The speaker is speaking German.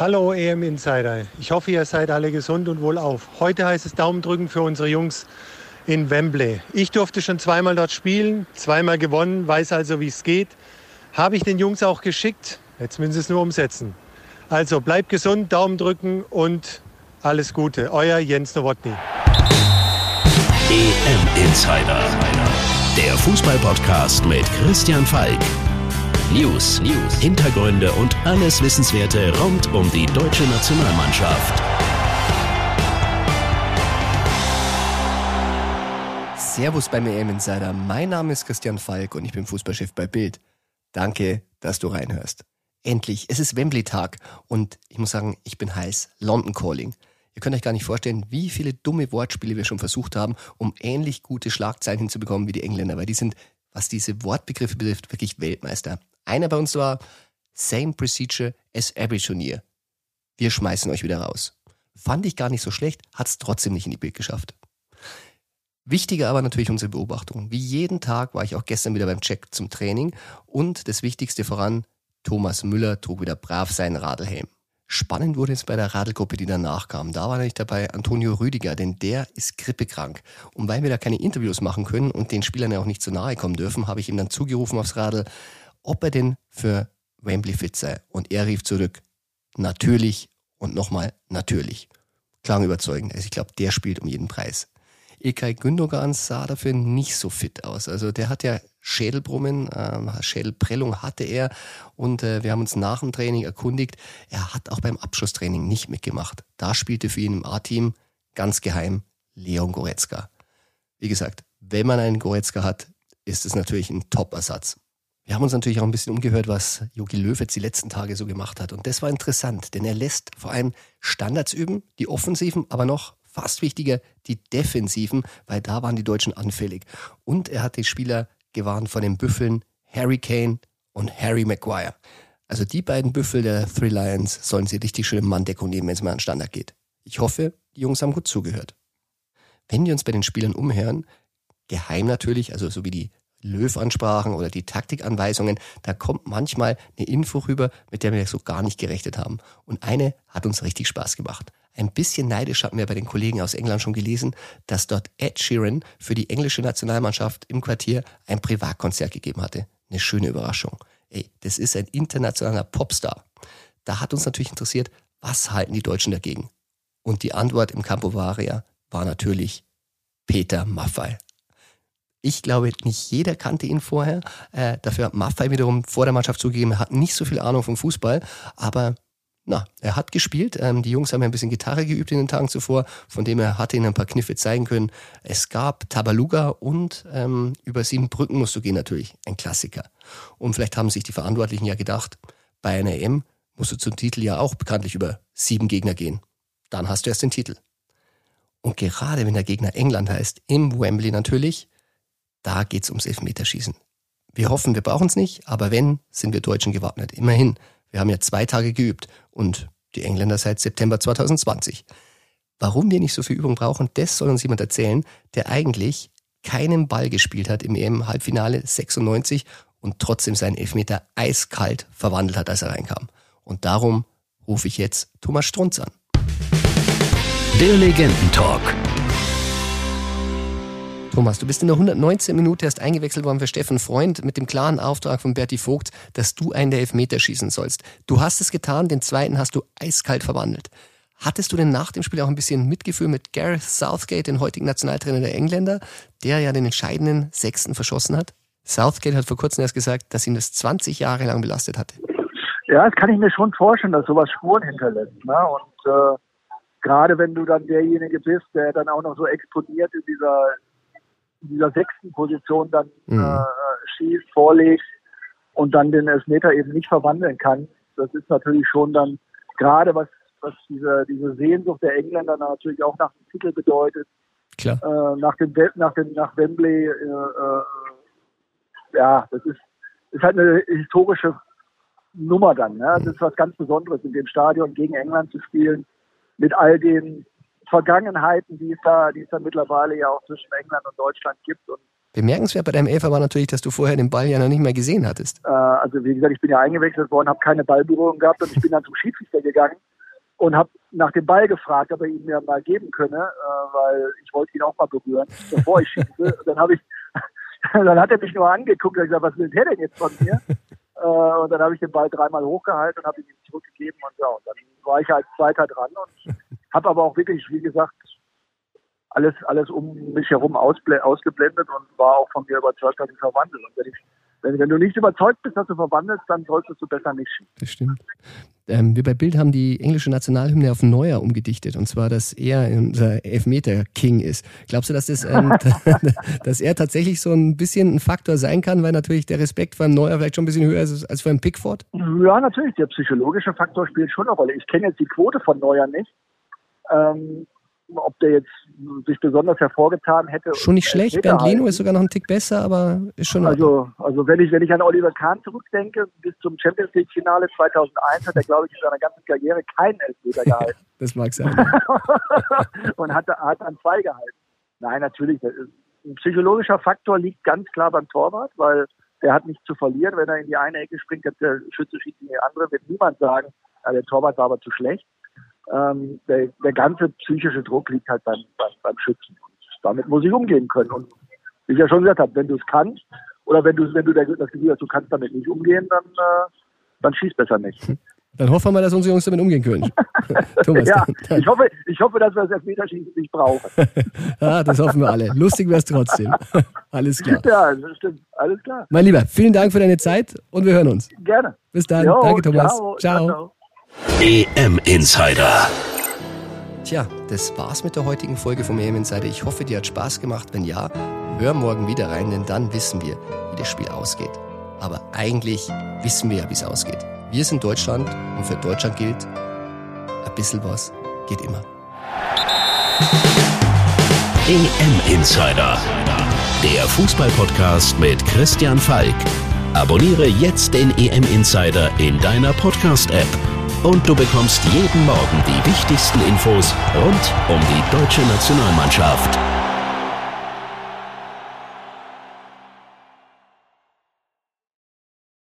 Hallo EM Insider. Ich hoffe, ihr seid alle gesund und wohlauf. Heute heißt es Daumen drücken für unsere Jungs in Wembley. Ich durfte schon zweimal dort spielen, zweimal gewonnen, weiß also, wie es geht. Habe ich den Jungs auch geschickt. Jetzt müssen sie es nur umsetzen. Also bleibt gesund, Daumen drücken und alles Gute. Euer Jens Nowotny. EM Insider. Der Fußballpodcast mit Christian Falk. News, News, Hintergründe und alles Wissenswerte rund um die deutsche Nationalmannschaft. Servus beim EM Insider. Mein Name ist Christian Falk und ich bin Fußballchef bei Bild. Danke, dass du reinhörst. Endlich, es ist Wembley-Tag und ich muss sagen, ich bin heiß. London Calling. Ihr könnt euch gar nicht vorstellen, wie viele dumme Wortspiele wir schon versucht haben, um ähnlich gute Schlagzeilen hinzubekommen wie die Engländer, weil die sind, was diese Wortbegriffe betrifft, wirklich Weltmeister. Einer bei uns war Same Procedure as every Turnier. Wir schmeißen euch wieder raus. Fand ich gar nicht so schlecht, hat es trotzdem nicht in die Bild geschafft. Wichtiger aber natürlich unsere Beobachtung. Wie jeden Tag war ich auch gestern wieder beim Check zum Training und das Wichtigste voran, Thomas Müller trug wieder brav seinen Radelhelm. Spannend wurde es bei der Radelgruppe, die danach kam. Da war nämlich dabei Antonio Rüdiger, denn der ist grippekrank. Und weil wir da keine Interviews machen können und den Spielern ja auch nicht zu nahe kommen dürfen, habe ich ihm dann zugerufen aufs Radl, ob er denn für Wembley fit sei. Und er rief zurück, natürlich und nochmal natürlich. Klang überzeugend. Also ich glaube, der spielt um jeden Preis. Ilkay Gündogan sah dafür nicht so fit aus. Also der hat ja Schädelbrummen, äh, Schädelprellung hatte er und äh, wir haben uns nach dem Training erkundigt, er hat auch beim Abschlusstraining nicht mitgemacht. Da spielte für ihn im A-Team ganz geheim Leon Goretzka. Wie gesagt, wenn man einen Goretzka hat, ist es natürlich ein Top-Ersatz. Wir haben uns natürlich auch ein bisschen umgehört, was Jogi Löw jetzt die letzten Tage so gemacht hat. Und das war interessant, denn er lässt vor allem Standards üben, die offensiven, aber noch fast wichtiger, die defensiven, weil da waren die Deutschen anfällig. Und er hat die Spieler gewarnt vor den Büffeln Harry Kane und Harry Maguire. Also die beiden Büffel der Three Lions sollen sie richtig schön im Manndeckung nehmen, wenn es mal an Standard geht. Ich hoffe, die Jungs haben gut zugehört. Wenn wir uns bei den Spielern umhören, geheim natürlich, also so wie die Löw-Ansprachen oder die Taktikanweisungen, da kommt manchmal eine Info rüber, mit der wir so gar nicht gerechnet haben. Und eine hat uns richtig Spaß gemacht. Ein bisschen neidisch hatten wir bei den Kollegen aus England schon gelesen, dass dort Ed Sheeran für die englische Nationalmannschaft im Quartier ein Privatkonzert gegeben hatte. Eine schöne Überraschung. Ey, das ist ein internationaler Popstar. Da hat uns natürlich interessiert, was halten die Deutschen dagegen? Und die Antwort im Campo Varia war natürlich Peter Maffay. Ich glaube, nicht jeder kannte ihn vorher. Äh, dafür hat Maffay wiederum vor der Mannschaft zugegeben, er hat nicht so viel Ahnung vom Fußball, aber na, er hat gespielt. Ähm, die Jungs haben ja ein bisschen Gitarre geübt in den Tagen zuvor, von dem er hatte ihnen ein paar Kniffe zeigen können. Es gab Tabaluga und ähm, über sieben Brücken musst du gehen natürlich. Ein Klassiker. Und vielleicht haben sich die Verantwortlichen ja gedacht, bei einer EM musst du zum Titel ja auch bekanntlich über sieben Gegner gehen. Dann hast du erst den Titel. Und gerade wenn der Gegner England heißt, im Wembley natürlich, da geht's ums Elfmeterschießen. Wir hoffen, wir brauchen es nicht, aber wenn, sind wir Deutschen gewappnet. Immerhin, wir haben ja zwei Tage geübt und die Engländer seit September 2020. Warum wir nicht so viel Übung brauchen, das soll uns jemand erzählen, der eigentlich keinen Ball gespielt hat im EM-Halbfinale 96 und trotzdem seinen Elfmeter eiskalt verwandelt hat, als er reinkam. Und darum rufe ich jetzt Thomas Strunz an. Der Legendentalk. Thomas, du bist in der 119 Minute erst eingewechselt worden für Steffen Freund mit dem klaren Auftrag von Berti Vogt, dass du einen der Elfmeter schießen sollst. Du hast es getan, den zweiten hast du eiskalt verwandelt. Hattest du denn nach dem Spiel auch ein bisschen Mitgefühl mit Gareth Southgate, den heutigen Nationaltrainer der Engländer, der ja den entscheidenden Sechsten verschossen hat? Southgate hat vor kurzem erst gesagt, dass ihn das 20 Jahre lang belastet hatte. Ja, das kann ich mir schon vorstellen, dass sowas Spuren hinterlässt. Ne? Und äh, gerade wenn du dann derjenige bist, der dann auch noch so exponiert in dieser in dieser sechsten Position dann mhm. äh, schießt, vorlegt und dann den Elfmeter eben nicht verwandeln kann. Das ist natürlich schon dann gerade was, was diese, diese Sehnsucht der Engländer natürlich auch nach dem Titel bedeutet. Klar. Äh, nach dem, nach dem, nach Wembley, äh, äh, ja, das ist, ist halt eine historische Nummer dann. Ne? Das ist was ganz Besonderes, in dem Stadion gegen England zu spielen, mit all den Vergangenheiten, die es da, die es da mittlerweile ja auch zwischen England und Deutschland gibt. Und Bemerkenswert bei deinem Elfer war natürlich, dass du vorher den Ball ja noch nicht mehr gesehen hattest. Äh, also wie gesagt, ich bin ja eingewechselt worden, habe keine Ballberührung gehabt und ich bin dann zum Schiedsrichter gegangen und habe nach dem Ball gefragt, ob er ihn mir mal geben könne, äh, weil ich wollte ihn auch mal berühren, bevor ich schieße. Dann habe ich, dann hat er mich nur angeguckt und gesagt, was will der denn jetzt von mir? äh, und dann habe ich den Ball dreimal hochgehalten und habe ihn ihm zurückgegeben und ja, und dann war ich als Zweiter dran und habe aber auch wirklich, wie gesagt, alles, alles um mich herum ausgeblendet und war auch von mir überzeugt, dass ich verwandle. Und wenn ich wenn, wenn, du nicht überzeugt bist, dass du verwandelst, dann solltest du besser nicht schießen. Das stimmt. Ähm, wir bei Bild haben die englische Nationalhymne auf Neuer umgedichtet. Und zwar, dass er unser Elfmeter-King ist. Glaubst du, dass, das, ähm, dass er tatsächlich so ein bisschen ein Faktor sein kann, weil natürlich der Respekt vor einem Neuer vielleicht schon ein bisschen höher ist als vor einem Pickford? Ja, natürlich. Der psychologische Faktor spielt schon eine Rolle. Ich kenne jetzt die Quote von Neuer nicht. Ähm, ob der jetzt sich besonders hervorgetan hätte. Schon nicht schlecht. Bernd Leno ist sogar noch ein Tick besser, aber ist schon. Also, also wenn ich, wenn ich an Oliver Kahn zurückdenke, bis zum Champions League Finale 2001 hat er, glaube ich, in seiner ganzen Karriere keinen Elfmeter gehalten. das mag sein. Und hat, hat an zwei gehalten. Nein, natürlich. Ein psychologischer Faktor liegt ganz klar beim Torwart, weil der hat nichts zu verlieren. Wenn er in die eine Ecke springt, der Schütze schießt in die andere, wird niemand sagen, der Torwart war aber zu schlecht ähm, der, der ganze psychische Druck liegt halt beim, beim, beim Schützen. Und damit muss ich umgehen können. Und wie ich ja schon gesagt habe, wenn du es kannst, oder wenn du, wenn du das Gefühl hast, du kannst damit nicht umgehen, dann, äh, dann schieß besser nicht. Dann hoffen wir mal, dass unsere Jungs damit umgehen können. Thomas, ja, ich hoffe, ich hoffe, dass wir das Elfmeterschießen nicht brauchen. ah, das hoffen wir alle. Lustig wäre es trotzdem. Alles klar. Ja, stimmt. Alles klar. Mein Lieber, vielen Dank für deine Zeit und wir hören uns. Gerne. Bis dann. Jo, Danke, Thomas. ciao. ciao. ciao. EM Insider. Tja, das war's mit der heutigen Folge vom EM Insider. Ich hoffe, dir hat Spaß gemacht. Wenn ja, hör morgen wieder rein, denn dann wissen wir, wie das Spiel ausgeht. Aber eigentlich wissen wir ja, wie es ausgeht. Wir sind Deutschland und für Deutschland gilt, ein bisschen was geht immer. EM Insider, der Fußballpodcast mit Christian Falk. Abonniere jetzt den EM Insider in deiner Podcast-App und du bekommst jeden Morgen die wichtigsten Infos rund um die deutsche Nationalmannschaft.